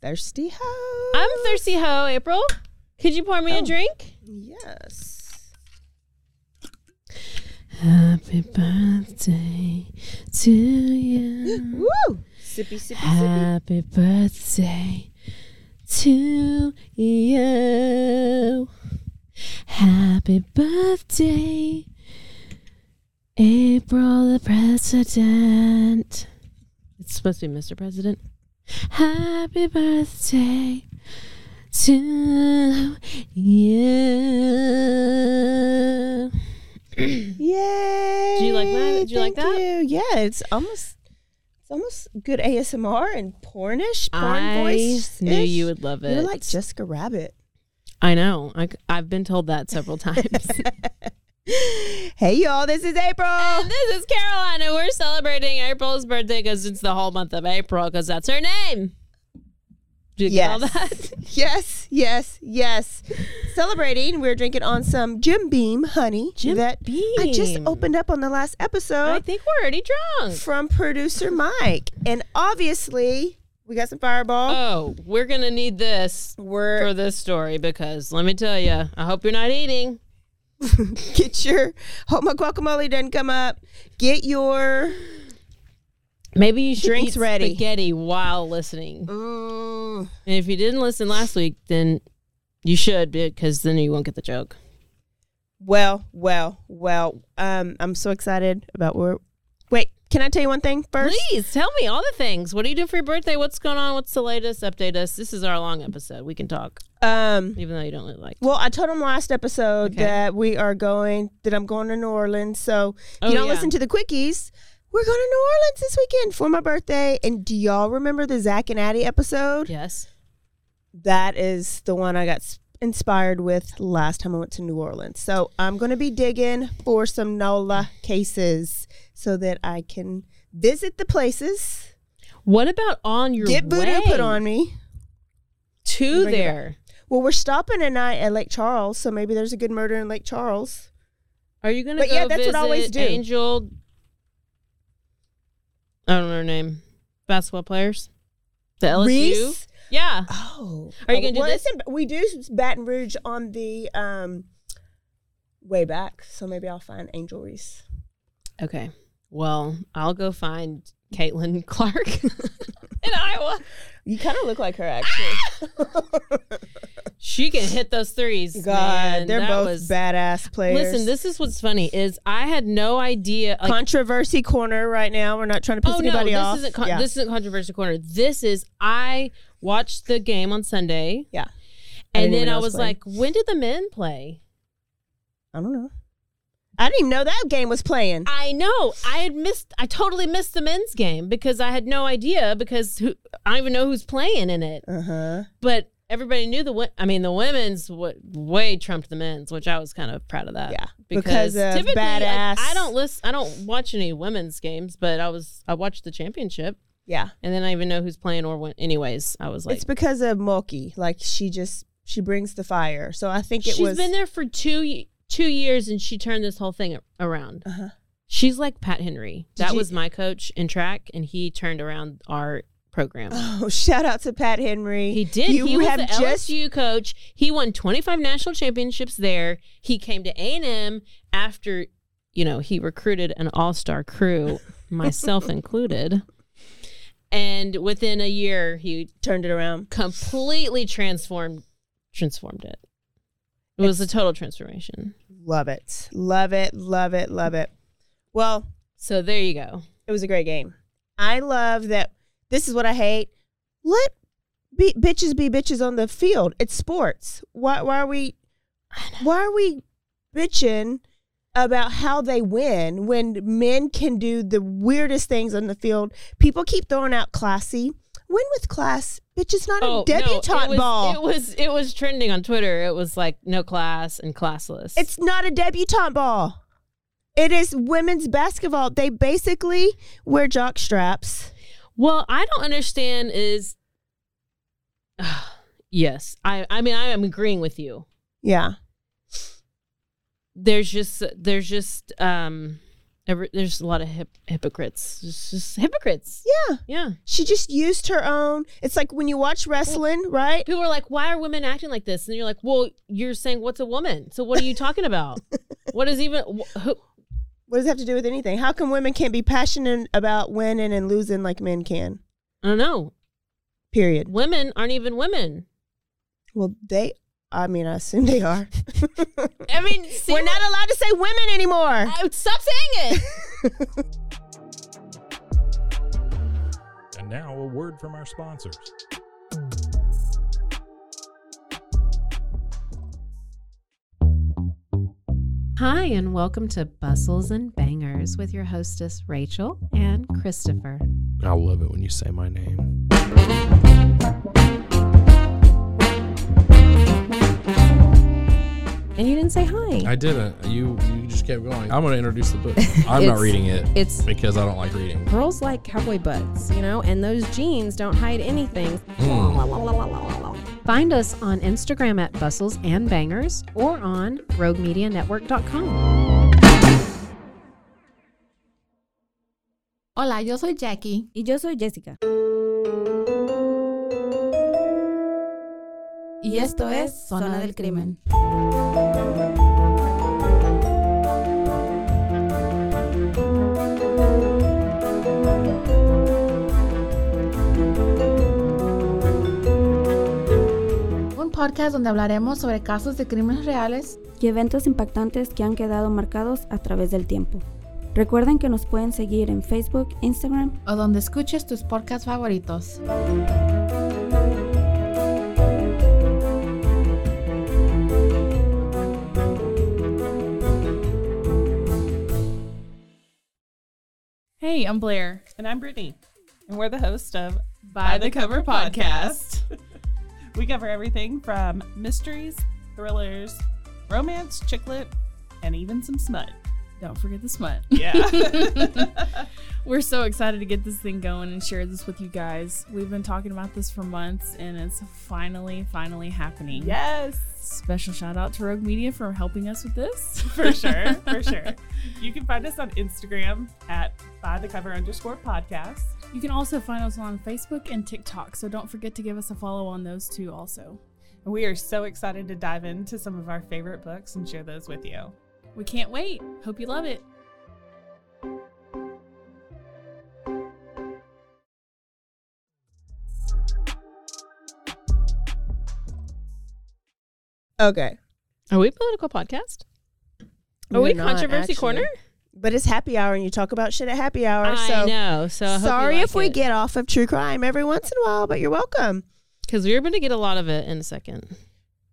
Thirsty ho. I'm thirsty ho, April. Could you pour me Oh. a drink? Yes. Happy birthday to you. Woo! Sippy, sippy, sippy. Happy birthday to you. Happy birthday, April the President. It's supposed to be Mr. President. Happy birthday to you. Yay! Do you like that? Do you like that? you. Yeah, it's almost it's almost good ASMR and pornish, porn I voice. knew you would love it. You're like Jessica Rabbit. I know. I, I, have been told that several times. Hey y'all, this is April. and this is Caroline, and we're celebrating April's birthday because it's the whole month of April because that's her name. Did you get all Yes. that? yes, yes, yes. Celebrating, we're drinking on some Jim Beam honey Jim that Beam. I just opened up on the last episode. I think we're already drunk. from producer Mike. And obviously, we got some fireball. Oh, we're gonna need this We're for this story because let me tell you, I hope you're not eating. get your hope my guacamole doesn't come up. Get your Maybe you should Drinks eat ready. spaghetti while listening. mm, And if you didn't listen last week, then you should because then you won't get the joke. well, well, well. Um, I'm so excited about where. Wait, can I tell you one thing first? Please tell me all the things. What do you do for your birthday? What's going on? What's the latest? Update us. This is our long episode. We can talk, Um, even though you don't really like. well, I told him last episode Okay. that we are going. That I'm going to New Orleans. So if Oh, you don't yeah. listen to the quickies. We're going to New Orleans this weekend for my birthday. And do y'all remember the Zach and Addie episode? Yes. that is the one I got s- inspired with last time I went to New Orleans. So I'm going to be digging for some NOLA cases so that I can visit the places, What about on your get voodoo way put on me. to Bring it there? Well, we're stopping at night at Lake Charles, so maybe there's a good murder in Lake Charles. Are you gonna But go yeah, that's what I always do. Angel? I don't know her name. Basketball players. The LSU. Reese? Yeah. Oh, Are you gonna do well, this? in- we do Baton Rouge on the um way back, so maybe I'll find Angel Reese. Okay. Well, I'll go find Caitlin Clark in Iowa. You kind of look like her, actually. She can hit those threes. God, man. they're That both was- badass players. Listen, this is what's funny is I had no idea. Like, controversy corner right now. We're not trying to piss oh no, anybody this off. isn't con- yeah. this isn't controversial corner. This is I watched the game on Sunday. Yeah. And then I was was playing. like, when did the men play? I don't know. I didn't even know that game was playing. I know I had missed. I totally missed the men's game because I had no idea because who, I don't even know who's playing in it. Uh huh. But everybody knew the. I mean, the women's w- way trumped the men's, which I was kind of proud of that. Yeah, because, because typically badass- I, I don't list. I don't watch any women's games, but I was. I watched the championship, Yeah, and then I even know who's playing or when. Anyways, I was like, it's because of Mulkey. Like she just she brings the fire. So I think it she's was. She's been there for two ye- two years, and she turned this whole thing around. Uh-huh. She's like Pat Henry. Did that you- was my coach in track, and he turned around our program. Oh, shout out to Pat Henry. He did. You he was have the just LSU coach. He won 25 national championships there. He came to A&M after you know, he recruited an all star crew, myself included. And within a year, he Turned it around. completely transformed transformed it. It was a total transformation. Love it. Love it. Love it. Love it. Well, So there you go. it was a great game. I love that. This is what I hate. Let be, bitches be bitches on the field. It's sports. Why, why are we? Why are we bitching about how they win when men can do the weirdest things on the field? People keep throwing out classy. Win with class, bitch. It's not a debutante Oh, it was, ball. It was it was trending on Twitter. It was like no class and classless. It's not a debutante ball. It is women's basketball. They basically wear jock straps. Well, I don't understand is yes. I I mean I am agreeing with you. Yeah. There's just there's just um every, there's a lot of hip, hypocrites. It's just hypocrites. Yeah. Yeah. She just used her own. It's like when you watch wrestling, right? People are like, "Why are women acting like this?" And you're like, "Well, you're saying what's a woman? So what are you talking about? what is even wh- who, What does it have to do with anything? How come women can't be passionate about winning and losing like men can? I don't know. Period. Women aren't even women. Well, they, I mean, I assume they are. I mean, see We're not allowed to say women anymore. I- stop saying it. And now a word from our sponsors. Hi, and welcome to Bustles and Bangers with your hostess, Rachel and Christopher. I love it when you say my name. And you didn't say hi. I didn't. You you just kept going. I'm going to introduce the book. I'm not It's- reading it It's because I don't like reading. girls like cowboy butts, you know, and those jeans don't hide anything. Mm. Find us on Instagram at Bustles and Bangers or on RogueMediaNetwork.com. Hola, yo soy Jackie. Y yo soy Jessica. Y esto es Zona del Crimen. Un podcast donde hablaremos sobre casos de crímenes reales Y eventos impactantes que han quedado marcados a través del tiempo. Recuerden que nos pueden seguir en Facebook, Instagram. o donde escuches tus podcasts favoritos. Hey, I'm Blair. And I'm Brittany. And we're the host of By, the, Cover, Podcast. we cover everything from mysteries, thrillers, romance, chick lit, and even some smut. Don't forget the smut. Yeah. We're so excited to get this thing going and share this with you guys. We've been talking about this for months and it's finally, finally happening. yes. Special shout out to Rogue Media for helping us with this. For sure. For sure. You can find us on Instagram at by the cover underscore podcast. You can also find us on Facebook and TikTok, so don't forget to give us a follow on those two also. We are so excited to dive into some of our favorite books and share those with you. We can't wait. Hope you love it. Okay. Are we a political podcast? Are We're we controversy actually. corner? But it's happy hour and you talk about shit at happy hour. I so know. So I sorry like if we get off of true crime every once in a while, but you're welcome. because we're going to get a lot of it in a second.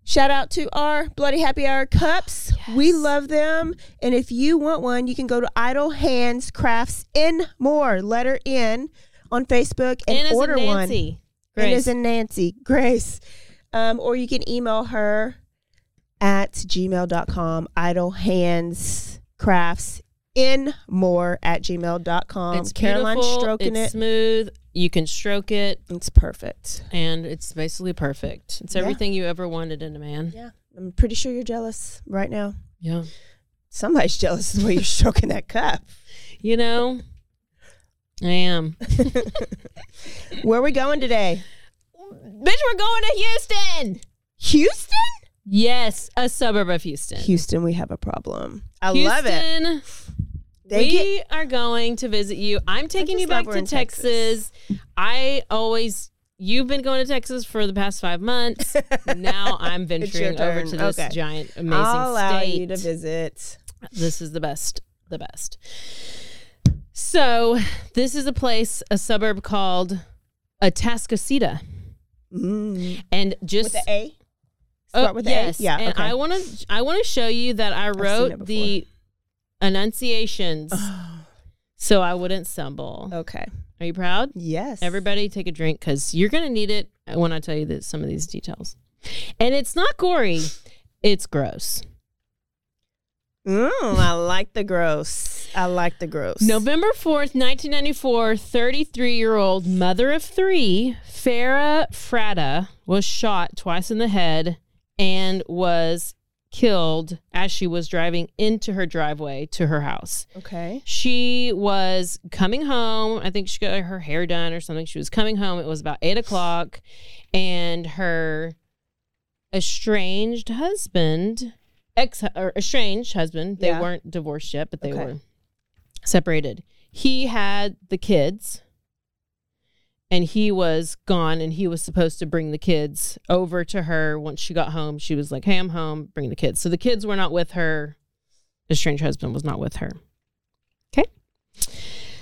Shout out to our Bloody Happy Hour cups. We love them. And if you want one, you can go to Idle Hands Crafts in More, letter N, on Facebook and N as in order one. Nancy. N Grace. as in Nancy, Grace. Um, or you can email her at gmail.com, Idle Hands Crafts in more at gmail.com. it's Caroline's beautiful, stroking it's it. smooth. You can stroke it, It's perfect. and it's basically perfect. It's Yeah. everything you ever wanted in a man. Yeah. I'm pretty sure you're jealous right now. Yeah. Somebody's jealous of the way you're stroking that cup. You know, I am. Where are we going today? Bitch, we're going to Houston. Houston? Yes, a suburb of Houston. Houston, we have a problem. I love it. They we get- are going to visit you. I'm taking you back to in Texas. I always you've been going to Texas for the past five months. now I'm venturing over to this Okay. giant, amazing I'll allow state. you to visit. This is the best, the best. So this is a place, a suburb called Atascocita, and just Mm. With the A? Oh, Start with the yes, A? Yeah. and okay. I want to I want to show you that I wrote the enunciations so I wouldn't stumble. Okay. Are you proud? Yes. Everybody take a drink because you're going to need it when I tell you that some of these details. And it's not gory, it's gross. Mm, I like the gross. I like the gross. November 4th, 1994, 33 year old mother of three, Farah Fratta, was shot twice in the head and was killed as she was driving into her driveway to her house. Okay. She was coming home. I think she got her hair done or something. She was coming home. It was about eight o'clock, and her estranged husband, ex or estranged husband, they Yeah. weren't divorced yet, but they Okay. were separated. He had the kids. And he was gone, and he was supposed to bring the kids over to her once she got home. She was like, Hey, I'm home, bring the kids. So the kids were not with her. the strange husband was not with her. Okay.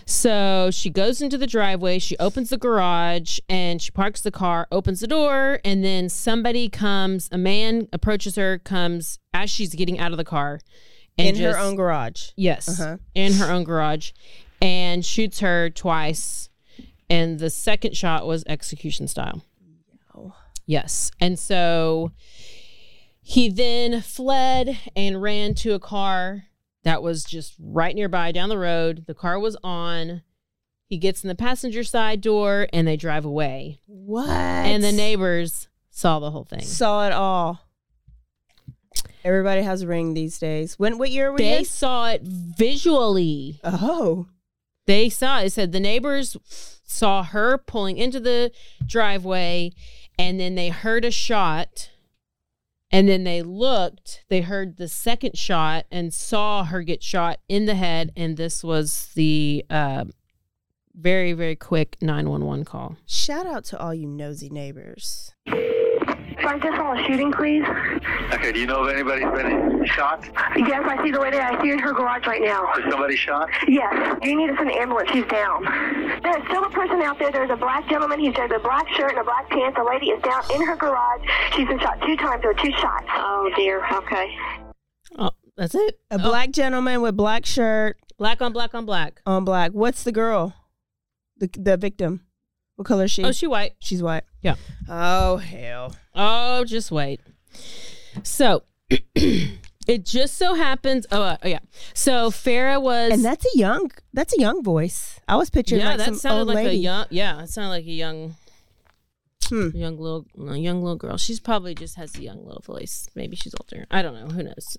So she goes into the driveway, she opens the garage, and she parks the car, opens the door, and then somebody comes, a man approaches her, comes as she's getting out of the car. And In her own garage. Yes. Uh-huh. In her own garage and shoots her twice. And the second shot was execution style. Yes. And so he then fled and ran to a car that was just right nearby down the road. The car was on. He gets in the passenger side door and they drive away. What? And the neighbors saw the whole thing. saw it all. Everybody has a ring these days. When what year were you? They saw it visually. Oh. They saw it. Said the neighbors saw her pulling into the driveway and then they heard a shot. And then they looked, they heard the second shot and saw her get shot in the head. And this was the uh, very, very quick 911 call. Shout out to all you nosy neighbors. Sergeant saw a shooting, please. Okay, do you know if anybody's been shot? Yes, I see the lady. I see her in her garage right now. Is somebody shot? Yes. Do you need us an ambulance. She's down. There's still a person out there. There's a black gentleman. He's wearing a black shirt and a black pants. The lady is down in her garage. She's been shot two times. There were two shots. Oh, dear. Okay. Oh, that's it. A black oh. gentleman with black shirt. Black on black on black. On black. What's the girl? The the victim. What color is she? Oh, she white. She's white. Yeah. Oh hell. Oh, just wait. So it just so happens. Oh, uh, oh yeah. So Farah was, And that's a young that's a young voice. I was picturing yeah, like that sounded like lady. a young. Yeah, it sounded like a young, Hmm. young little, a young little girl. She's probably just has a young little voice. Maybe she's older. I don't know. Who knows?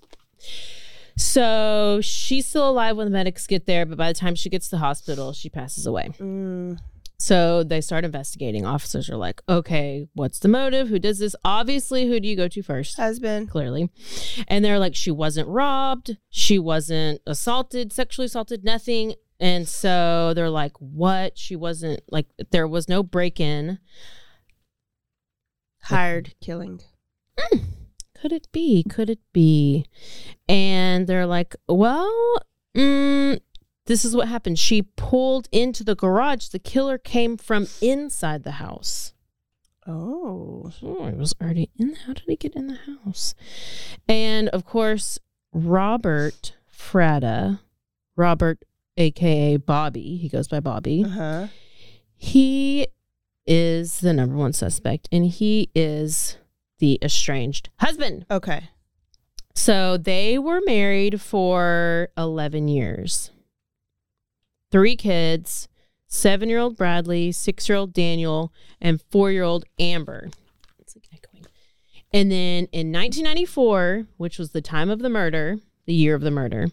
So she's still alive when the medics get there, but by the time she gets to the hospital, she passes away. Mm. So they start investigating. Officers are like, okay, what's the motive? Who does this? Obviously, who do you go to first? Husband. Clearly. And they're like, she wasn't robbed. She wasn't assaulted, sexually assaulted, nothing. And so they're like, what? She wasn't like, there was no break in. Hired killing. Could it be? Could it be? And they're like, well, mm, this is what happened. She pulled into the garage. The killer came from inside the house. Oh. Oh, he was already in. How did he get in the house? And of course, Robert Fratta, Robert, aka Bobby, he goes by Bobby. Uh-huh. He is the number one suspect, and he is the estranged husband. Okay. So they were married for 11 years. Three kids seven year old Bradley, six year old Daniel, and four year old Amber. It's like echoing. And then in 1994, which was the time of the murder, the year of the murder,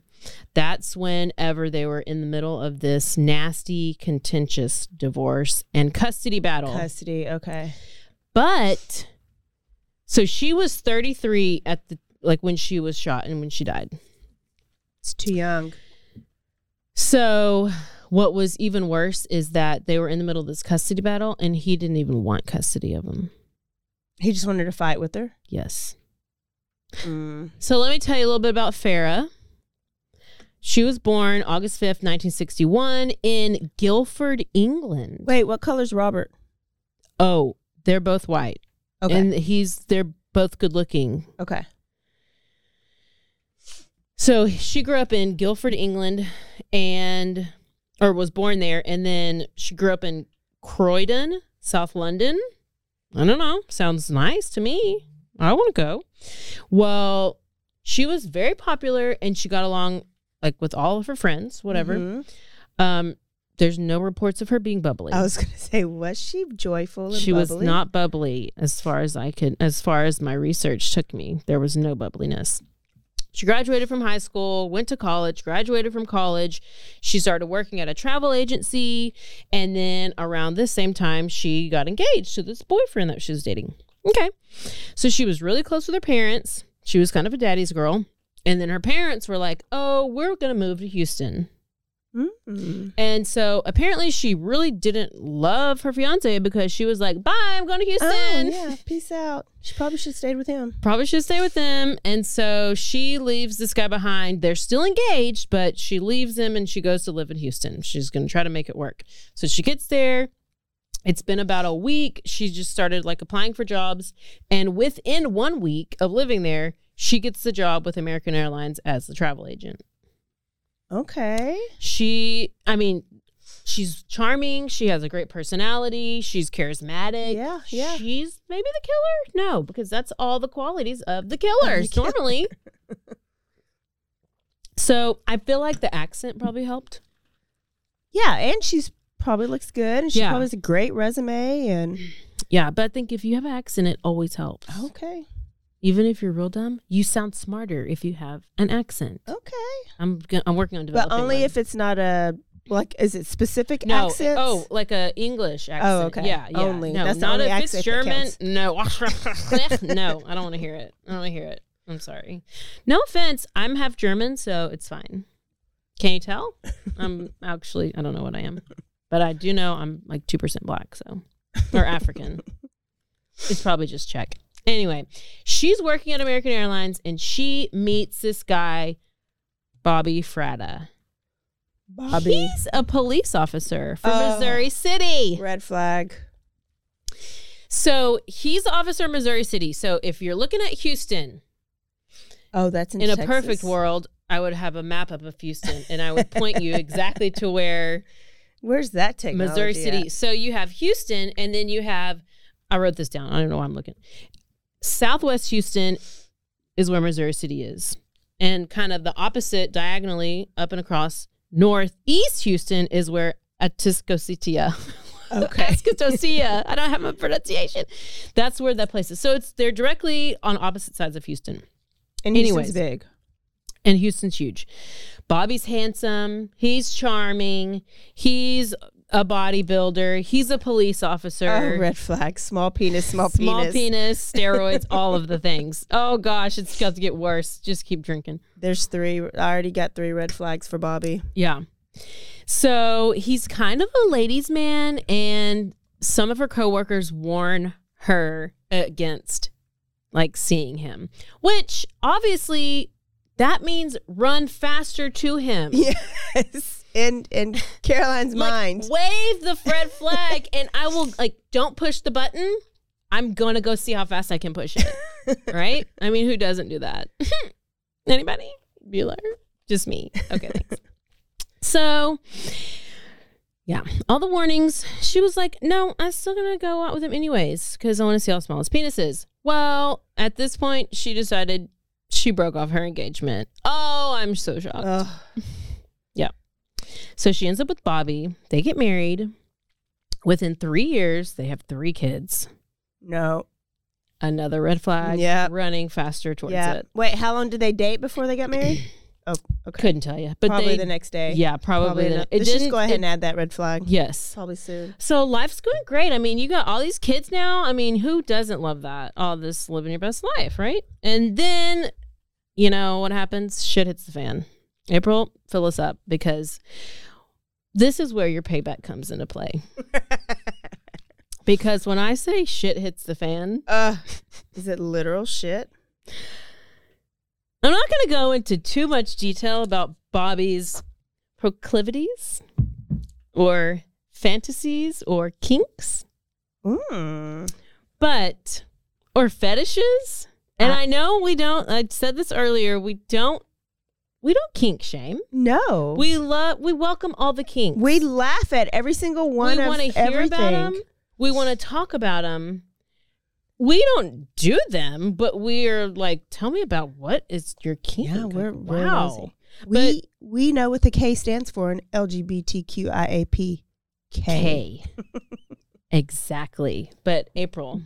that's whenever they were in the middle of this nasty, contentious divorce and custody battle. Custody. Okay. But so she was 33 at the like when she was shot and when she died. It's too young. So, what was even worse is that they were in the middle of this custody battle and he didn't even want custody of them. He just wanted to fight with her. Yes. Mm. So, let me tell you a little bit about Farah. She was born August 5th, 1961, in Guildford, England. Wait, what color's Robert? Oh, they're both white. Okay. And he's, they're both good looking. Okay. So she grew up in Guildford, England, and or was born there, and then she grew up in Croydon, South London. I don't know. Sounds nice to me. I want to go. Well, she was very popular, and she got along like with all of her friends. Whatever. Mhm. Um, there's no reports of her being bubbly. I was gonna say, was she joyful? And she was not bubbly as far as I could, as far as my research took me. There was no bubbliness. She graduated from high school, went to college, graduated from college. She started working at a travel agency. And then around this same time, she got engaged to this boyfriend that she was dating. Okay. So she was really close with her parents. She was kind of a daddy's girl. And then her parents were like, oh, we're going to move to Houston. Mm. And so apparently she really didn't love her fiance because she was like, bye, I'm going to Houston. Oh, yeah, peace out. She probably should have stayed with him. Probably should stay with him. And so she leaves this guy behind. They're still engaged, but she leaves him and she goes to live in Houston. She's going to try to make it work. So she gets there. It's been about a week. She just started like applying for jobs. And within one week of living there, she gets the job with American Airlines as the travel agent. Okay. She, I mean, she's charming. She has a great personality. She's charismatic. Yeah, yeah. She's maybe the killer? No, because that's all the qualities of the killers killer. normally. so I feel like the accent probably helped. Yeah, and she's probably looks good, and she Yeah. probably has a great resume. And Yeah, but I think if you have an accent, it always helps. okay, Even if you're real dumb, you sound smarter if you have an accent. okay, I'm I'm working on developing. but only one. if it's not a like. Is it specific no, accents? oh, like a English oh, accent. Oh, okay. Yeah, yeah. Only. No, That's not if it's accent German. No, no, I don't want to hear it. I don't want to hear it. I'm sorry. No offense. I'm half German, so it's fine. Can you tell? I'm actually I don't know what I am, but I do know I'm like two percent black, so or African. it's probably just Czech. Anyway, she's working at American Airlines, and she meets this guy, Bobby Fratta. Bobby. He's a police officer from Oh. Missouri City. Red flag. So he's officer in Missouri City. So if you're looking at Houston, Oh, that's in, in, a perfect world, I would have a map up of Houston and I would point you exactly to where Where's that technology? Missouri City. at? So you have Houston and then you have I wrote this down. I don't know why I'm looking. Southwest Houston is where Missouri City is. And kind of the opposite diagonally up and across northeast Houston is where Atascocita. Okay. Atascocita. I don't have my pronunciation. That's where that place is. So it's they're directly on opposite sides of Houston. And Anyways. Big. And Houston's huge. Bobby's handsome. He's charming. He's a bodybuilder. He's a police officer. Oh, red flag. Small penis. Small, Small penis. penis, steroids, all of the things. Oh gosh, it's got to get worse. Just keep drinking. There's three. I already got three red flags for Bobby. Yeah. So he's kind of a ladies' man, and some of her coworkers warn her against like seeing him, which obviously that means run faster to him. Yes. In in Caroline's Like, mind. Wave the red flag, and I will like don't push the button. I'm gonna go see how fast I can push it. right? I mean, who doesn't do that? Anybody? Bueller? Just me. Okay, thanks. so, yeah, all the warnings. She was like, "No, I'm still gonna go out with him anyways because I want to see how small his penis is." Well, at this point, she decided she broke off her engagement. Oh, I'm so shocked. So she ends up with Bobby. They get married. Within three years, they have three kids. No. Another red flag. Yeah. Running faster towards Yeah. it. Wait, how long did they date before they got married? oh, okay. Couldn't tell you. But probably they, the next day. Yeah, probably. the, the- it Let's just go ahead it- and add that red flag. Yes. Probably soon. So life's going great. I mean, you got all these kids now. I mean, who doesn't love that? All this living your best life, right? And then, you know what happens? Shit hits the fan. April, fill us up because this is where your payback comes into play. because when I say shit hits the fan, Uh, is it literal shit? I'm not going to go into too much detail about Bobby's proclivities or fantasies or kinks, Mm. but or fetishes. And I know we don't. I said this earlier. We don't. We don't kink shame. No. We love. We welcome all the kinks. We laugh at every single one we want to hear everything. about them. We want to talk about them. We don't do them, but we're like, tell me about what is your kink? Yeah, we're we're wow. nosy. We we know what the K stands for in LGBTQIAP. K. exactly. But April,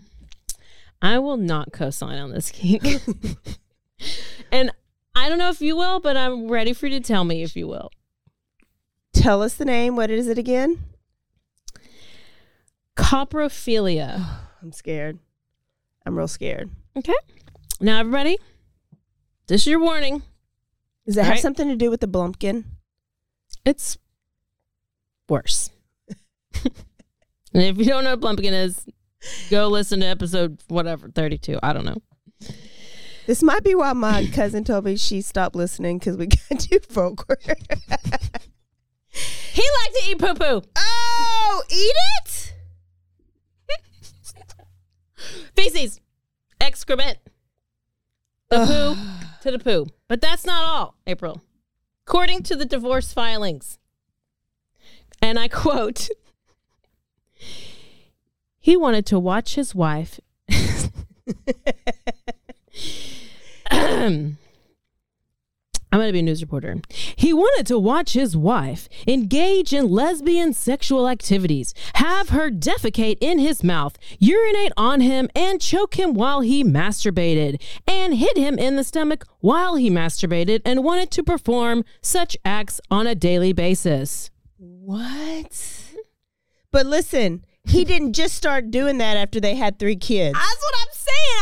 I will not co-sign on this kink. and I don't know if you will, but I'm ready for you to tell me if you will. Tell us the name. What is it again? Coprophilia. I'm scared. I'm real scared. Okay. Now, everybody, this is your warning. Does it All have right. something to do with the Blumpkin? It's worse. and if you don't know what Blumpkin is, go listen to episode whatever, 32. I don't know. This might be why my cousin told me she stopped listening because we got too forward. He liked to eat poo poo. oh, eat it? Feces, excrement, the poo to the poo. But that's not all, April. According to the divorce filings, and I quote, he wanted to watch his wife. Hmm. I'm going to be a news reporter. He wanted to watch his wife engage in lesbian sexual activities, have her defecate in his mouth, urinate on him, and choke him while he masturbated, and hit him in the stomach while he masturbated, and wanted to perform such acts on a daily basis. What? But listen, he didn't just start doing that after they had three kids. I'm saying.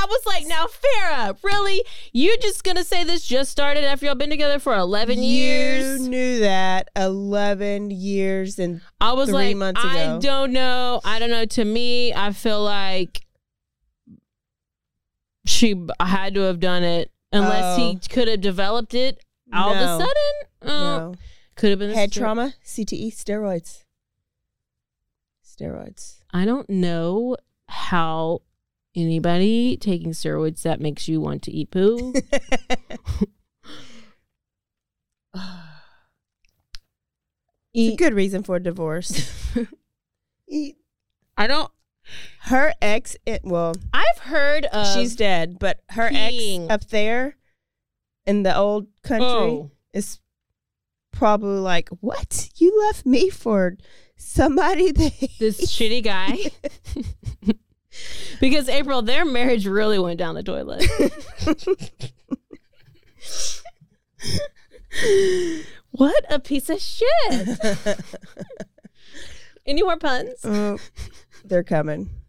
I was like, now, Farah, really? You're just gonna say this just started after y'all been together for 11 years? You knew that 11 years and I was three like, I don't know. I don't know. To me, I feel like she had to have done it unless he Oh. could have developed it all of a sudden. Oh, no. Could have been Head trauma, CTE, steroids. Steroids. I don't know how anybody taking steroids that makes you want to eat poo. A good reason for a divorce. Eat. I don't. Her ex, it, well, I've heard of she's dead, but her peeing. ex up there in the old country Oh. is probably like, "What? You left me for somebody that this shitty guy. because April, their marriage really went down the toilet. what a piece of shit. Any more puns? Oh, they're coming.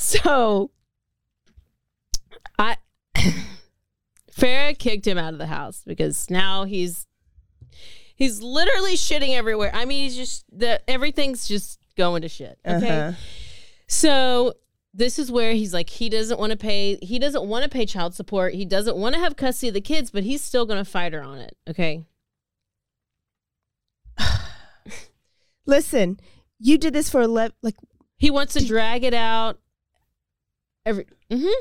So I Farah kicked him out of the house because now he's he's literally shitting everywhere. I mean, he's just the everything's just going to shit. Okay. Uh-huh. So this is where he's like he doesn't want to pay he doesn't want to pay child support. He doesn't want to have custody of the kids, but he's still going to fight her on it. Okay? Listen, you did this for 11 like He wants to drag it out every Mhm.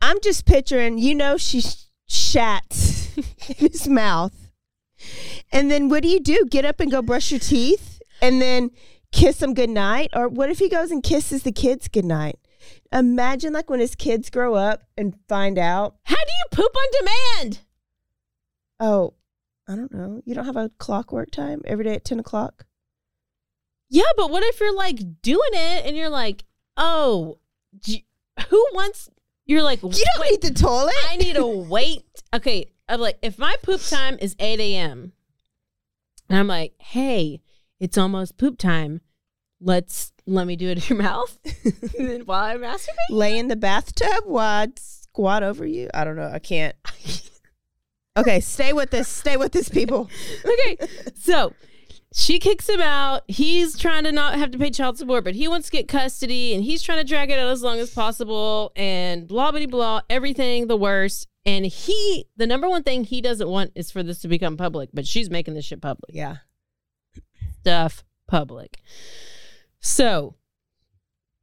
I'm just picturing, you know, she sh- shat in his mouth. And then what do you do? Get up and go brush your teeth and then kiss him goodnight? Or what if he goes and kisses the kids goodnight? Imagine like when his kids grow up and find out, How do you poop on demand? oh, I don't know. You don't have a clockwork time every day at 10 o'clock? Yeah, but what if you're like doing it and you're like, oh, who wants? You're like, You don't need the toilet. I need to wait. Okay, I'm like, if my poop time is 8 a.m. and I'm like, hey, it's almost poop time. Let's let me do it in your mouth then while I masturbate. Lay in the bathtub while I squat over you? I don't know. I can't. Okay, stay with this. Stay with this, people. okay, so she kicks him out. He's trying to not have to pay child support, but he wants to get custody and he's trying to drag it out as long as possible and blah, blah, blah, everything the worst. And he, the number one thing he doesn't want is for this to become public, but she's making this shit public. Yeah. Stuff public. So,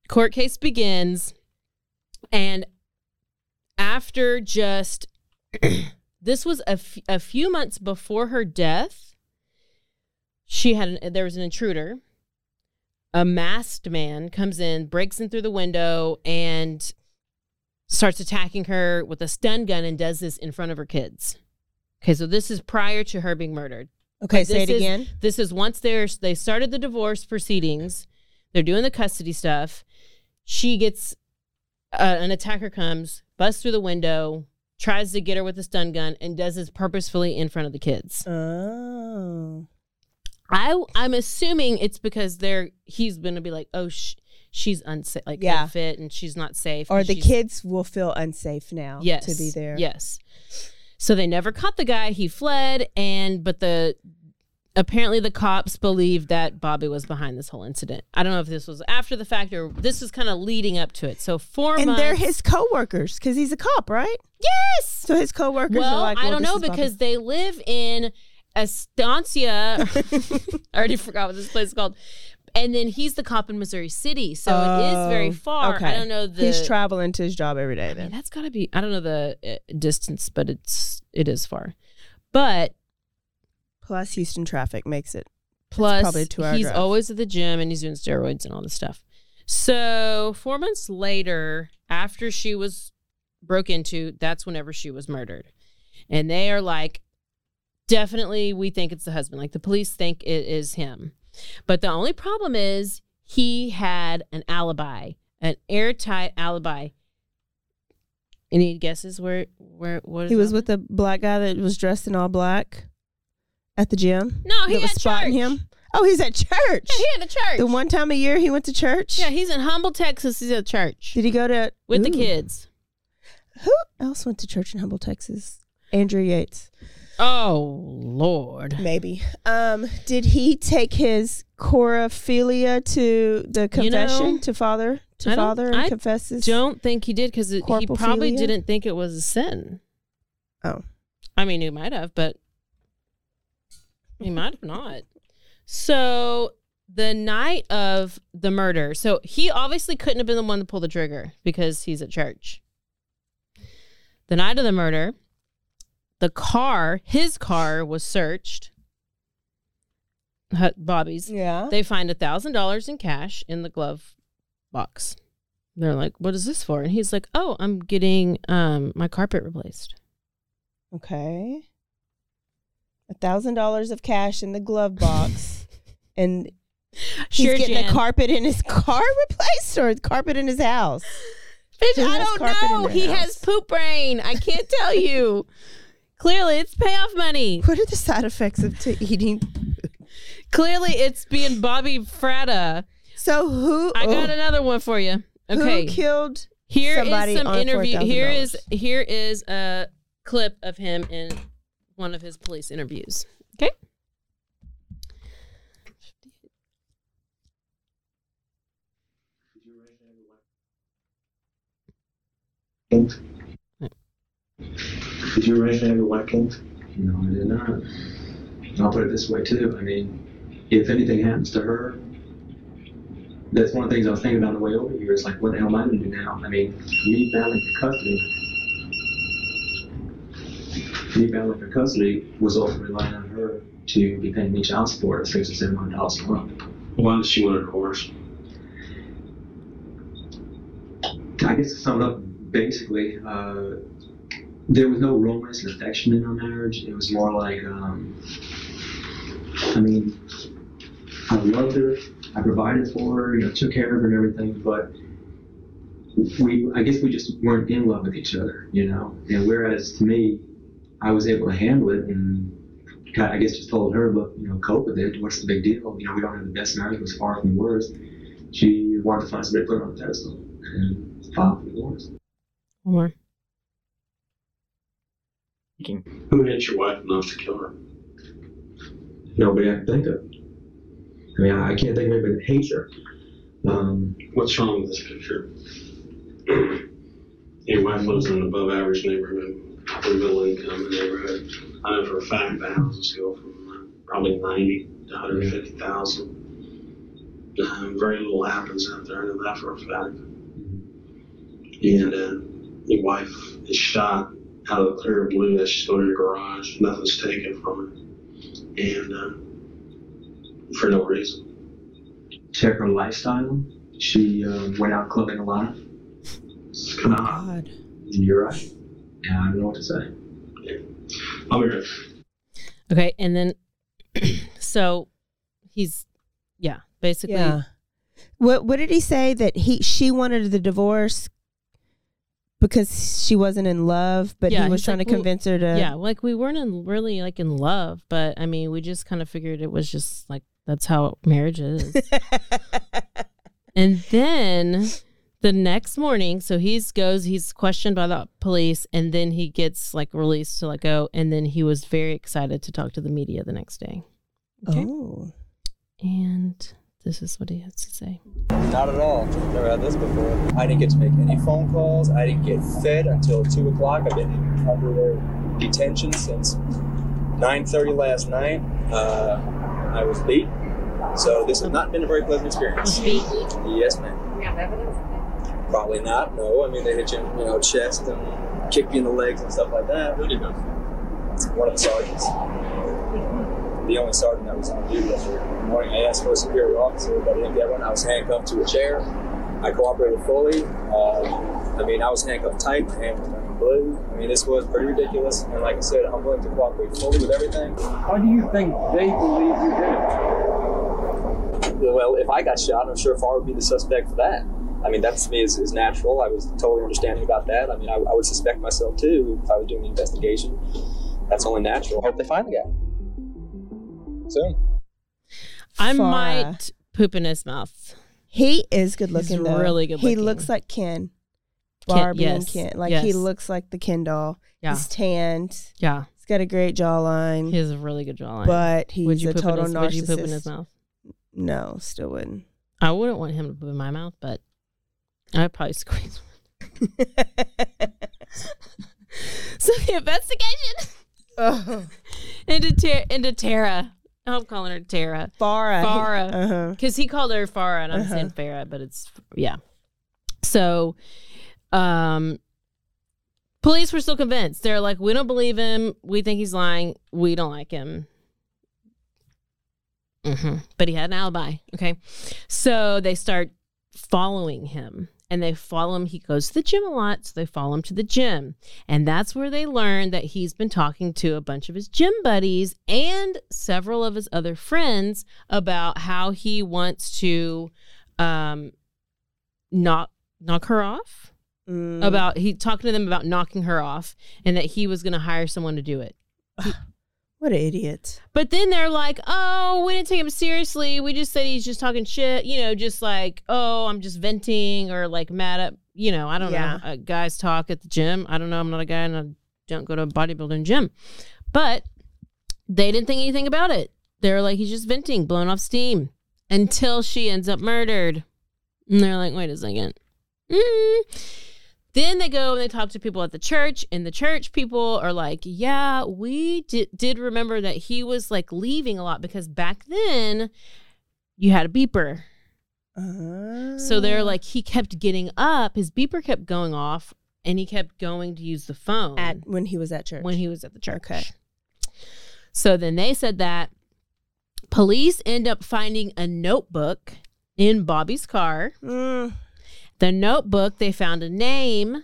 court case begins. And after just, this was a, f- a few months before her death she had an, there was an intruder a masked man comes in breaks in through the window and starts attacking her with a stun gun and does this in front of her kids okay so this is prior to her being murdered Okay, say it is- again. this is once they're they started the divorce proceedings they're doing the custody stuff she gets uh, an attacker comes busts through the window tries to get her with a stun gun and does this purposefully in front of the kids Oh. I I'm assuming it's because they're he's gonna be like, oh, sh- she's unsafe, like Yeah. unfit, and she's not safe, Or the kids will feel unsafe now yes to be there. Yes. So they never caught the guy. He fled, and but the apparently the cops believed that Bobby was behind this whole incident. I don't know if this was after the fact or this was kind of leading up to it. So four And months. they're his co-workers because he's a cop, right? Yes. So his co-workers Well, are like, I don't know is Bobby. because they live in Estancia. I already forgot what this place is called. And then he's the cop in Missouri City, so it is very Oh, far. I don't know the. He's traveling to his job every day. Then that's got to be. I don't know the uh, distance, but it's it is far. But plus Houston traffic makes it. plus probably two-hour he's drive. always at the gym and he's doing steroids and all this stuff. So four months later, after she was broke into, that's whenever she was murdered, and they are like, definitely, we think it's the husband. Like the police think it is him, but the only problem is he had an alibi, an airtight alibi. Any guesses where where what is He was with a black guy that was dressed in all black at the gym. No, he was spotting church. him. Oh, he's at church. Yeah, he at the church. The one time a year he went to church. Yeah, he's in Humble, Texas. He's at church. Did he go to with the kids? Who else went to church in Humble, Texas? Andrea Yates. Oh Lord. Maybe. Um, did he take his coprophilia to the You know, confession to father to father and I confess his Don't think he did because he probably didn't think it was a sin. Oh, I mean, he might have, but he might have not. So the night of the murder, so he obviously couldn't have been the one to pull the trigger because he's at church. The night of the murder, the car, his car, was searched. Bobby's. Yeah. They find a thousand dollars in cash in the glove box. They're like, "What is this for?" And he's like, "Oh, I'm getting um my carpet replaced." Okay. A thousand dollars of cash in the glove box, and he's Sure, getting Jan. a carpet in his car replaced or a carpet in his house. Bitch, I don't know. He house? has poop brain. I can't tell you. Clearly, it's payoff money. What are the side effects of to eating? Clearly, it's being Bobby Fratta. So who? I got oh. another one for you. Okay. Who killed Here is somebody some on interview. Here is here is a clip of him in one of his police interviews. Okay. Kings? Did you originally have a white Kings? No, I did not. I'll put it this way too. I mean, if anything happens to her, that's one of the things I was thinking about on the way over here. Is like, what the hell am I going to do now? I mean, me battling for custody, me battling for custody was ultimately relying on her to be paying me child support at six or seven hundred dollars a month. Why does she want a divorce? I guess to sum it up, basically, uh, there was no romance and affection in our marriage. It was more like, um, I mean, I loved her, I provided for her, you know, took care of her and everything, but we, I guess we just weren't in love with each other, you know. And whereas to me, I was able to handle it and kind of, I guess just told her, look, you know, cope with it. What's the big deal? You know, we don't have the best marriage, it was far from the worst. She wanted to find somebody to put on a pedestal and filed for divorce. One more. Who hates your wife enough to kill her? Nobody I can think of. I mean, I, I can't think of anybody that hates her. Um, What's wrong with this picture? Your wife lives in an above average neighborhood, upper middle income neighborhood. I know for a fact the houses go from uh, probably 90 to 150,000. Um, very little happens out there, I know that for a fact. And uh, your wife is shot out of the clear blue as she's going in her garage. Nothing's taken from her. And uh, for no reason. check her lifestyle. She uh, went out clubbing a lot. It's kind of odd. You're right. Yeah, I don't know what to say. I'll be right Okay, and then so he's yeah, basically Yeah. What what did he say that he she wanted the divorce because she wasn't in love, but Yeah, he was trying like, to well, convince her to Yeah, like we weren't in, really like in love, but I mean, we just kind of figured it was just like that's how marriage is. and then the next morning, so he's goes, he's questioned by the police, and then he gets like released to let go, and then he was very excited to talk to the media the next day. Okay. Oh. And this is what he has to say. Not at all. Never had this before. I didn't get to make any phone calls. I didn't get fed until two o'clock. I've been in under their detention since 9:30 last night. Uh, I was beat. So this has not been a very pleasant experience. Yes, ma'am. You have evidence? Probably not. No. I mean, they hit you, in, you know, chest and kick you in the legs and stuff like that. Who did that? One of the sergeants. The only sergeant that was on duty yesterday morning. I asked for a superior officer, but I didn't get one. I was handcuffed to a chair. I cooperated fully. Uh, I mean, I was handcuffed tight. My hand was turning blue. I mean, this was pretty ridiculous. And like I said, I'm willing to cooperate fully with everything. Why do you think they believe you did it? Well, if I got shot, I'm sure Farah would be the suspect for that. I mean, that to me is, is natural. I was totally understanding about that. I mean, I, I would suspect myself too if I was doing the investigation. That's only natural. I Hope they find the guy soon. I Farah. might poop in his mouth. He is good looking. He's though. really good He looking. looks like Ken. Ken- Barbie and yes, Ken. Like he looks like the Ken doll. Yeah. He's tanned. Yeah. He's got a great jawline. He has a really good jawline. But he's would you a poop total in his, narcissist. Would you poop in his mouth? No, still wouldn't. I wouldn't want him to poop in my mouth, but I'd probably squeeze one. so the investigation Oh. into Tara, into Tara. I'm calling her Tara. Farah. Farah. Uh-huh. Because he called her Farah, and I'm Uh-huh. saying Farah, but it's yeah. So, um, police were still convinced. They're like, we don't believe him. We think he's lying. We don't like him. hmm But he had an alibi. Okay. So they start following him and they follow him. He goes to the gym a lot. So they follow him to the gym. And that's where they learn that he's been talking to a bunch of his gym buddies and several of his other friends about how he wants to um, knock, knock her off. Mm. About he talking to them about knocking her off and that he was going to hire someone to do it. What an idiot. But then they're like, oh, we didn't take him seriously. We just said he's just talking shit, you know, just like, oh, I'm just venting or like mad at, you know, I don't Yeah. know. Uh, guys talk at the gym. I don't know. I'm not a guy and I don't go to a bodybuilding gym. But they didn't think anything about it. They're like, he's just venting, blowing off steam until she ends up murdered. And they're like, wait a second. Mm. Then they go and they talk to people at the church, and the church people are like, Yeah, we did, did remember that he was like leaving a lot because back then you had a beeper. So they're like, he kept getting up, his beeper kept going off, and he kept going to use the phone At when he was at church. when he was at the church. Okay. So then they said that police end up finding a notebook in Bobby's car. Mm. The notebook, they found a name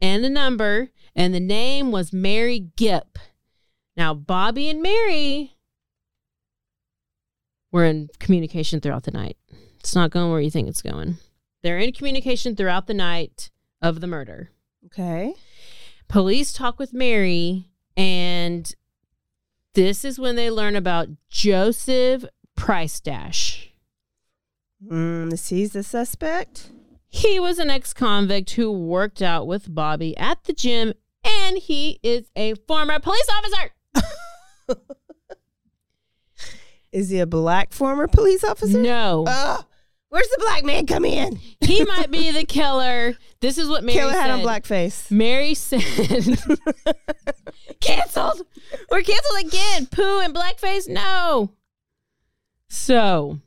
and a number, and the name was Mary Gipp. Now, Bobby and Mary were in communication throughout the night. It's not going where you think it's going. They're in communication throughout the night of the murder. Okay. Police talk with Mary, and this is when they learn about Joseph Prystash. Mm, is he the suspect? He was an ex convict who worked out with Bobby at the gym and he is a former police officer. Is he a black former police officer? No. Ugh. where's the black man come in? He might be the killer. This is what Mary Killer said. hat on blackface. Mary said, canceled. We're canceled again. Pooh and blackface? No. So,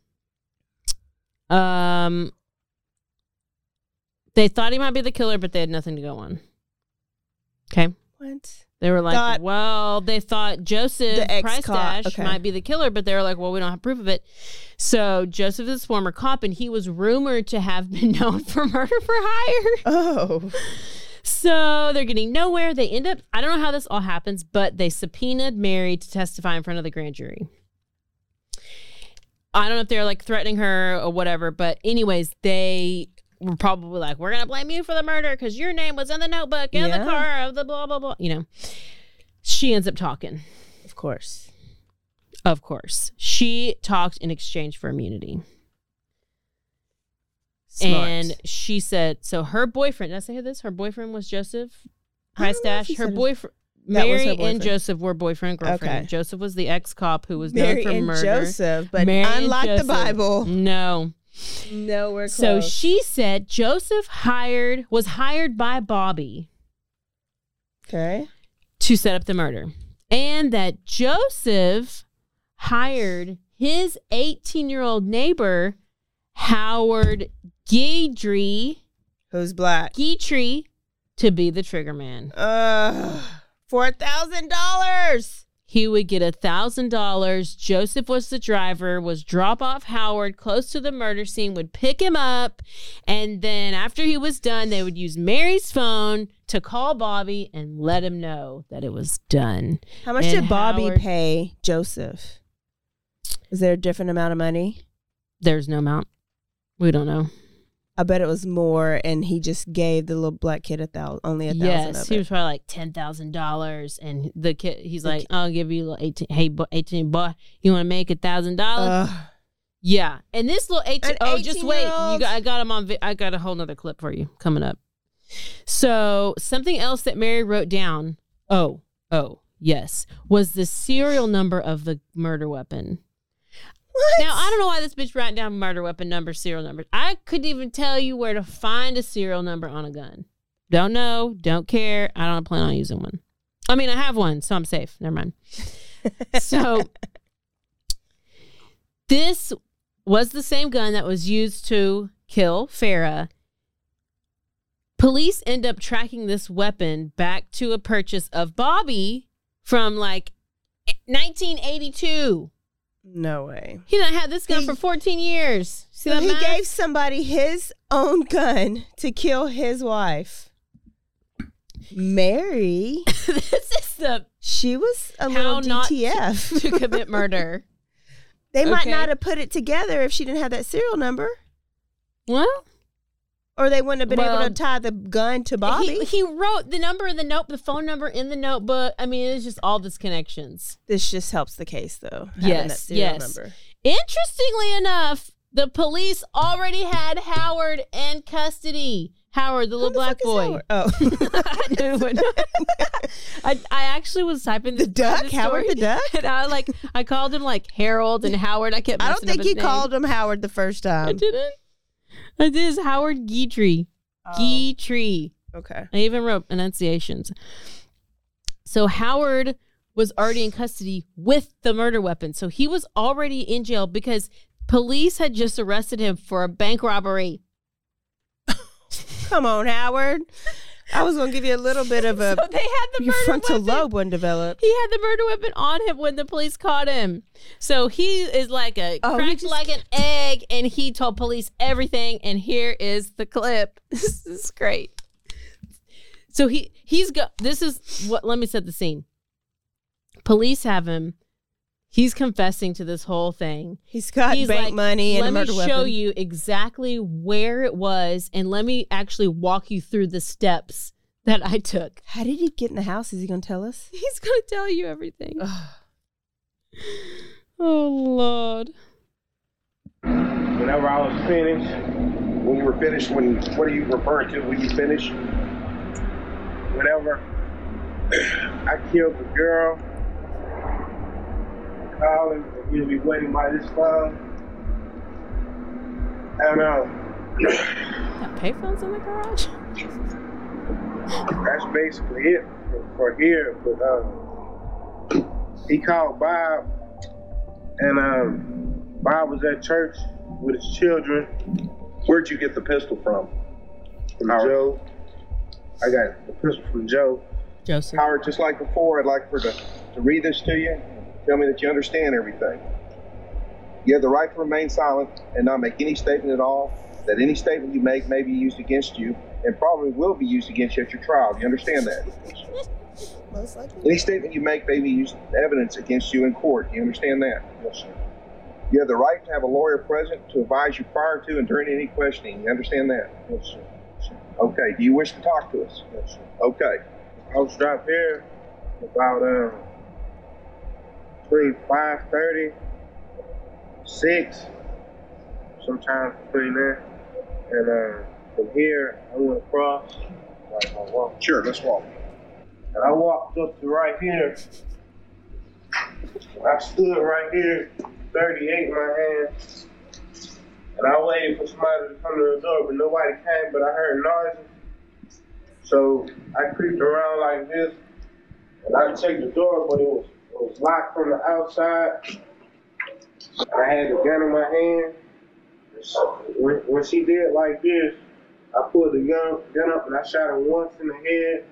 um, they thought he might be the killer, but they had nothing to go on. Okay. What? They were like, Thought- well, they thought Joseph The Prystash okay. might be the killer, but they were like, well, we don't have proof of it. So Joseph is a former cop, and he was rumored to have been known for murder for hire. Oh. So they're getting nowhere. They end up, I don't know how this all happens, but they subpoenaed Mary to testify in front of the grand jury. I don't know if they're like threatening her or whatever, but anyways, they were probably like, we're going to blame you for the murder because your name was in the notebook in Yeah. the car of the blah, blah, blah. You know, she ends up talking. Of course. Of course. She talked in exchange for immunity. Smart. And she said, so her boyfriend, did I say this? Her boyfriend was Joseph I don't know if Price you Her boyfriend, That her Mary and. Joseph were boyfriend girlfriend. Okay. Joseph was the ex cop who was Mary known for and murder. Joseph, but Mary unlike the Bible. No. Nowhere close. So she said Joseph hired was hired by Bobby Okay. to set up the murder. And that Joseph hired his 18 year old neighbor, Howard Guidry, Who's black? Guidry, to be the trigger man. Uh, four thousand dollars. He would get a thousand dollars. Joseph was the driver, was drop off Howard close to the murder scene, would pick him up, and then after he was done, they would use Mary's phone to call Bobby and let him know that it was done. How much And did Bobby Howard- pay Joseph? Is there a different amount of money? There's no amount. We don't know. I bet it was more, and he just gave the little black kid a thousand, only a thousand. Yes, he was probably like ten thousand dollars, and the kid, he's like, "I'll give you a little eighteen. Hey, boy, eighteen boy, you want to make a thousand dollars?" Yeah, and this little eighteen. Oh, just wait, you got, I got him on. I got a whole nother clip for you coming up. So something else that Mary wrote down. Oh, oh, yes, was the serial number of the murder weapon. Now I don't know why this bitch writing down murder weapon number, serial numbers. I couldn't even tell you where to find a serial number on a gun. Don't know, don't care. I don't plan on using one. I mean, I have one, so I'm safe. Never mind. so this was the same gun that was used to kill Farah. Police end up tracking this weapon back to a purchase of Bobby from like 1982. No way. He done had this gun for 14 years. See So that he math? gave somebody his own gun to kill his wife. Mary, this is the she was a little not to- DTF. to commit murder. they might not have put it together if she didn't have that serial number, Well, or they wouldn't have been able to tie the gun to Bobby. he, he wrote the number in the note, the phone number in the notebook. I mean, it's just all this connections. this just helps the case, though. Yes, yes. number. Interestingly enough, the police already had Howard in custody. Howard, the little black boy. Oh, I. I, actually was typing The this part of duck? the Howard the duck? And I like I called him like Harold and Howard. I kept. I don't think he name. called him Howard the first time. I didn't. I did is Howard Guidry. Oh. Okay. I even wrote enunciations. So Howard was already in custody with the murder weapon. So he was already in jail because police had just arrested him for a bank robbery. Come on, Howard. I was gonna give you a little bit of a So they had the your murder frontal weapon. lobe wouldn't develop. He had the murder weapon on him when the police caught him. So he is like a Oh, cracked just- like an egg, and he told police everything. And here is the clip. this is great. So he he's got this is what let me set the scene. Police have him. He's confessing to this whole thing. He's got He's bank like, money and let a murder me weapon. show you exactly where it was, and let me actually walk you through the steps that I took. How did he get in the house? Is he gonna tell us? He's gonna tell you everything. oh Lord. Whenever I was finished, when you were finished, when what are you referring to when you finished? Whatever. I killed the girl. Calling, and he'll be waiting by this phone. And um, Got payphones in the garage? that's basically it for, for here. But um, he called Bob, and um, Bob was at church with his children. Where'd you get the pistol from? From Joe. I got the pistol from Joe. Joseph. Howard, just like before, I'd like for to, to read this to you. Tell me that you understand everything. You have the right to remain silent and not make any statement at all. That any statement you make may be used against you and probably will be used against you at your trial. Do you understand that? Most likely. Any statement you make may be used as evidence against you in court. Do you understand that? Yes, sir. You have the right to have a lawyer present to advise you prior to and during any questioning. You understand that? Yes, sir. Okay. Do you wish to talk to us? Yes, sir. Okay. I was dropped here about um between five thirty, six, sometimes between there. And uh, from here I went across. Like I walked. Sure, let's walk. And I walked up to right here. I stood right here, 38 in my hand. And I waited for somebody to come to the door, but nobody came, but I heard noises. So I creeped around like this, and I checked the door, but it was, was locked from the outside. I had the gun in my hand. When, when she did like this, I pulled the gun, gun up and I shot her once in the head.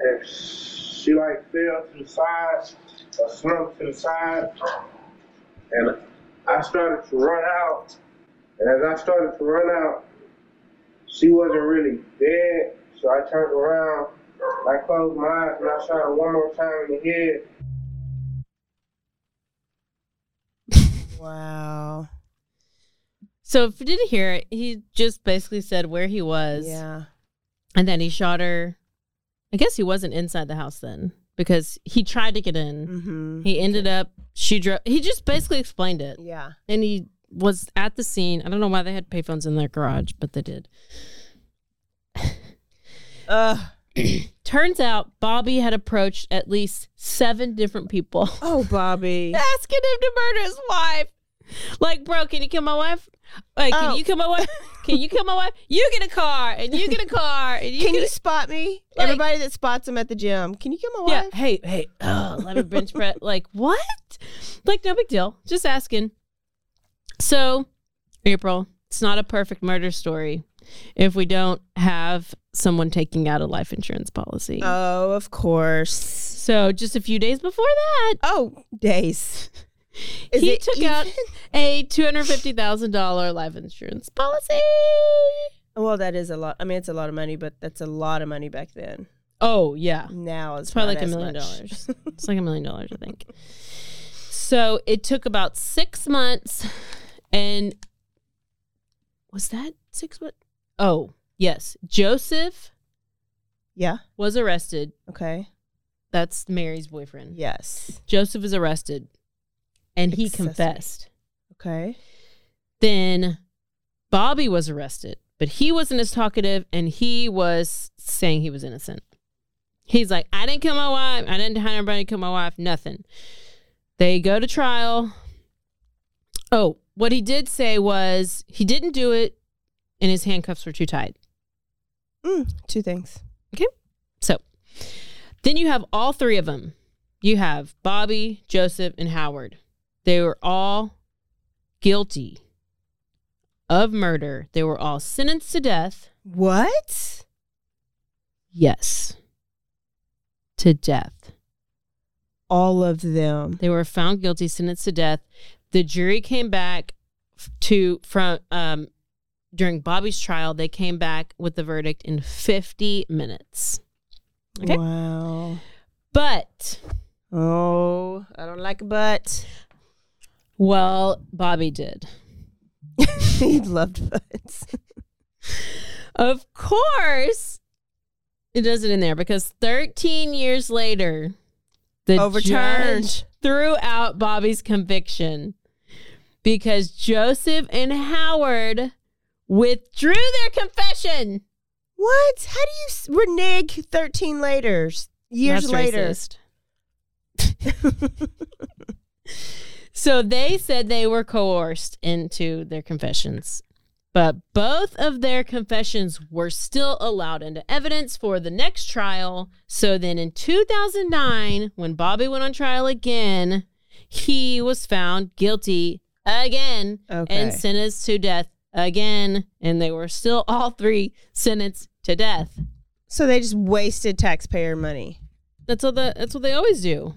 And she like fell to the side, or slumped to the side. And I started to run out. And as I started to run out, she wasn't really dead. So I turned around, I closed my eyes, and I shot her one more time in the head. Wow. So if you didn't hear it, he just basically said where he was. Yeah. And then he shot her. I guess he wasn't inside the house then because he tried to get in. Mm-hmm. He ended up, she drove, he just basically explained it. Yeah. And he was at the scene. I don't know why they had payphones in their garage, but they did. Ugh. Turns out Bobby had approached at least seven different people. Oh, Bobby. asking him to murder his wife. Like, bro, can you kill my wife? Like, can Oh. you kill my wife? Can you kill my wife? You get a car, and you get a car, and you Can you a- spot me? Like- Everybody that spots him at the gym. Can you kill my wife? Yeah. Hey, hey. Oh, let me bench press. Like what? Like no big deal. Just asking. So, April, it's not a perfect murder story if we don't have someone taking out a life insurance policy. Oh, of course. so, just a few days before that, Oh, days. Is he took out a two hundred fifty thousand dollar life insurance policy. Well, that is a lot. I mean, it's a lot of money, but that's a lot of money back then. Oh yeah, Now it's It's probably like a million much. dollars. It's like a million dollars, I think. So it took about six months, and was that six months? Oh yes, Joseph Yeah. was arrested. Okay. That's Mary's boyfriend. Yes. Joseph was arrested, and he Accessory. confessed. Okay. Then Bobby was arrested, but he wasn't as talkative, and he was saying he was innocent. He's like, I didn't kill my wife. I didn't hire anybody to kill my wife. Nothing. They go to trial. Oh, what he did say was he didn't do it, and his handcuffs were too tight. Mm, two things. Okay. So then you have all three of them. You have Bobby, Joseph, and Howard. They were all guilty of murder. They were all sentenced to death. What? Yes. To death. All of them. They were found guilty, sentenced to death. The jury came back to from um during Bobby's trial, they came back with the verdict in 50 minutes. Okay. Wow. But Oh, I don't like a butt. well, Bobby did. he loved butts. Of course, it does it in there because 13 years later, the Overturned. judge threw out Bobby's conviction because Joseph and Howard withdrew their confession. What? How do you s- renege 13 later, years That's later? so they said they were coerced into their confessions, but both of their confessions were still allowed into evidence for the next trial. So then in 2009, when Bobby went on trial again, he was found guilty again Okay. and sentenced to death again. And they were still all three sentenced to death. So they just wasted taxpayer money. That's what the, that's what they always do.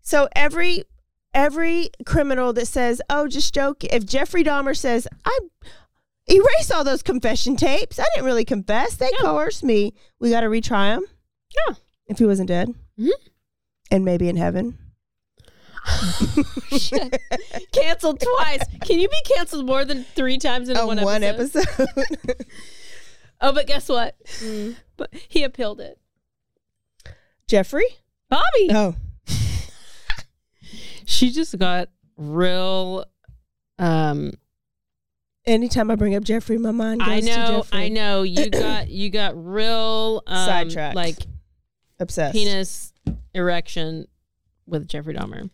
So every every criminal that says, "Oh, just joke," if Jeffrey Dahmer says, "I erase all those confession tapes. I didn't really confess. They coerced me. We got to retry him." Yeah. If he wasn't dead, Mhm. and maybe in heaven. Shit. canceled twice. Can you be canceled more than three times in On one, one episode? episode. oh, but guess what? But he appealed it. Jeffrey. Bobby. Oh. She just got real. Um, Anytime I bring up Jeffrey, my mind goes I to know. Jeffrey. I know. You got you got real um, Sidetracked. Like Obsessed. penis erection with Jeffrey Dahmer.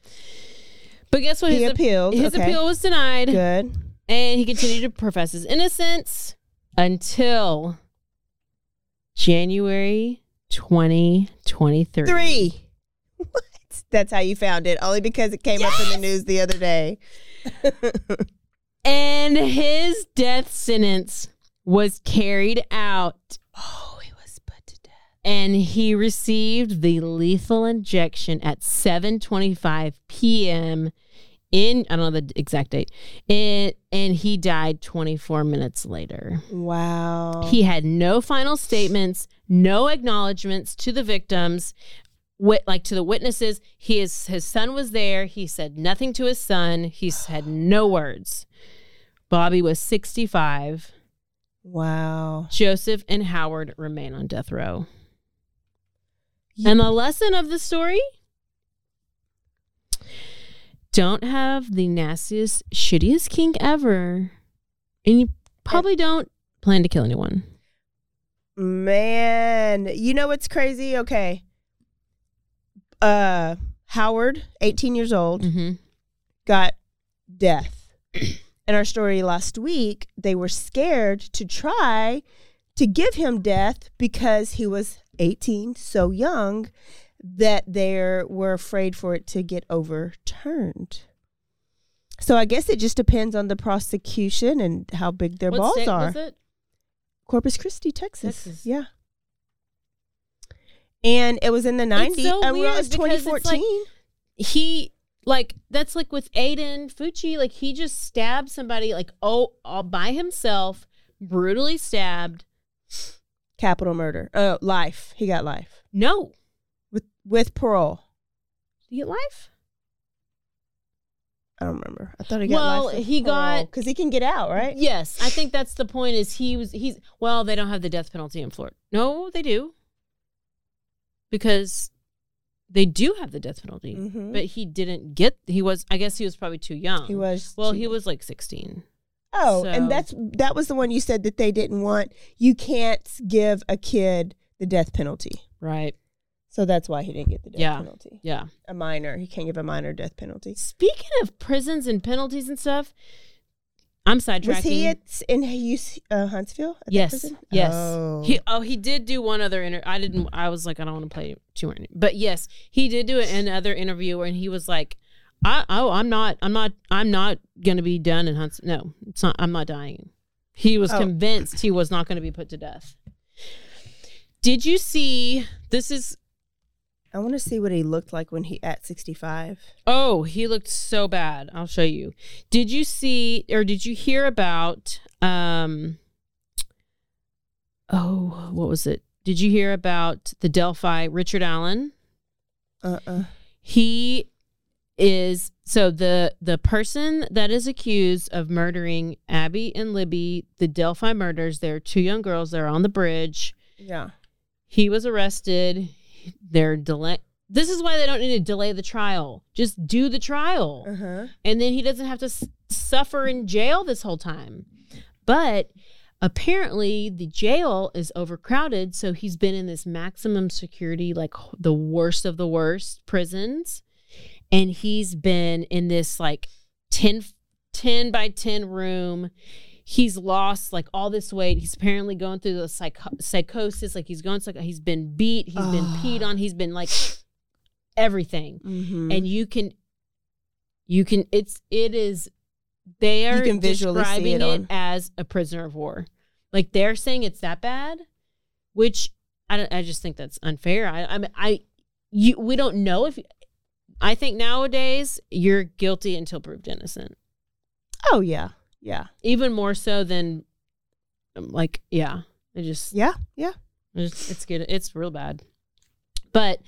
But guess what? He his appealed. His Okay. appeal was denied. Good. And he continued to profess his innocence until January 2023. Three. What? That's how you found it. Only because it came up in the news the other day. And his death sentence was carried out. Oh, he was put to death. And he received the lethal injection at 7:25 p.m. in I don't know the exact date. And and he died 24 minutes later. Wow. He had no final statements, no acknowledgments to the victims, like to the witnesses. He is, his son was there. He said nothing to his son. He said no words. Bobby was 65. Wow. Joseph and Howard remain on death row. And the lesson of the story don't have the nastiest, shittiest kink ever. And you probably don't plan to kill anyone. Man, you know what's crazy? Okay. Uh Howard, 18 years old, Mm-hmm. got death. In our story last week, they were scared to try to give him death because he was 18, so young that they were afraid for it to get overturned. So I guess it just depends on the prosecution and how big their What balls state are. was it? Corpus Christi, Texas. Texas. Yeah. And it was in the 90s. It's so uh, and we weird it was because it's 2014. like he like that's like with Aiden Fucci, like he just stabbed somebody like oh all by himself, brutally stabbed. Capital murder. Oh, life. He got life. No. With with parole. Did he get life? I don't remember. I thought he got Well, life. he got- because he can get out, right? Yes, I think that's the point. Is he was he's well, they don't have the death penalty in Florida. No, they do, because they do have the death penalty, Mhm. but he didn't get. He was, I guess, he was probably too young. He was Well, too- he was like sixteen. Oh, So- and that's that was the one you said that they didn't want. You can't give a kid the death penalty. Right. So that's why he didn't get the death Yeah. penalty. Yeah. A minor. He can't give a minor death penalty. Speaking of prisons and penalties and stuff, I'm sidetracking. Was he at in UC, uh, Huntsville? at yes, prison? yes. Oh. He oh he did do one other interview. I didn't. I was like I don't want to play too much, but yes, he did do another interview and he was like, I oh I'm not I'm not I'm not gonna be done in Hunts. No, it's not. I'm not dying. He was Oh. convinced he was not going to be put to death. Did you see? This is I want to see what he looked like when he at 65. Oh, he looked so bad. I'll show you. Did you see or did you hear about um Oh, what was it? Did you hear about the Delphi Richard Allen? Uh-uh. He is so the the person that is accused of murdering Abby and Libby, the Delphi murders, they're two young girls, they're on the bridge. Yeah. He was arrested. They're delay. This is why they don't need to delay the trial. Just do the trial, Uh-huh. and then he doesn't have to s- suffer in jail this whole time. But apparently the jail is overcrowded so he's been in this maximum security like the worst of the worst prisons and he's been in this like 10, 10 by 10 room. He's lost like all this weight. He's apparently going through the psycho- psychosis. Like he's going he's been beat. He's been peed on. He's been like everything. Mhm. and you can you can it's it is they are can visually see describing it it, as a prisoner of war. Like they're saying it's that bad which i don't, i just think that's unfair. I i mean, i you we don't know if i think nowadays you're guilty until proved innocent Oh yeah, yeah, even more so than um, like yeah it just yeah, yeah. it's, it's good it's real bad but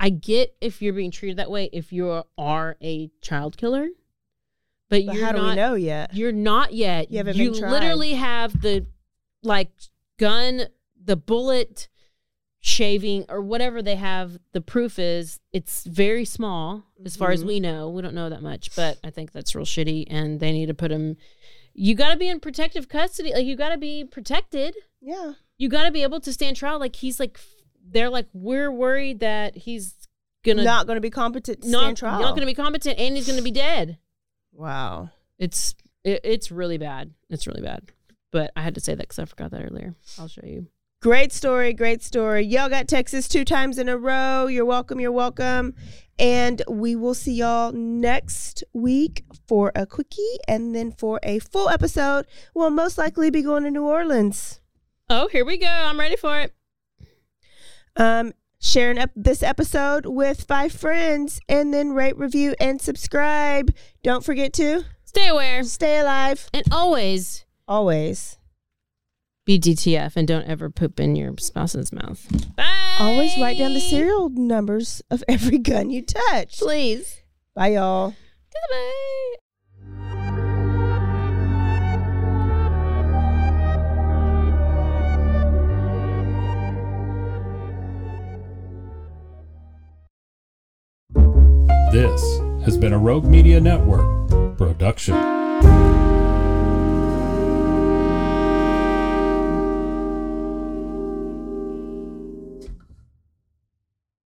i get if you're being treated that way if you are a child killer but, But you're how do not we know yet? you're not yet You haven't you been tried. literally have the like gun the bullet shaving or whatever they have the proof is it's very small as far as Mhm. we know we don't know that much but i think that's real shitty and they need to put him you got to be in protective custody like you got to be protected Yeah. you got to be able to stand trial like he's like they're like we're worried that he's gonna not to be competent to not, stand trial. not gonna be competent and he's gonna be dead Wow. it's it, it's really bad it's really bad but i had to say that because i forgot that earlier i'll show you Great story, great story. Y'all got Texas two times in a row. You're welcome, you're welcome. And we will see y'all next week for a quickie and then for a full episode. We'll most likely be going to New Orleans. oh here we go i'm ready for it Um, sharing up this episode with five friends and then rate, review, and subscribe. Don't forget to stay aware stay alive, and always always. Be dtf and don't ever poop in your spouse's mouth Bye. Always write down the serial numbers of every gun you touch. please Bye, y'all. Goodbye. This has been a Rogue Media Network production.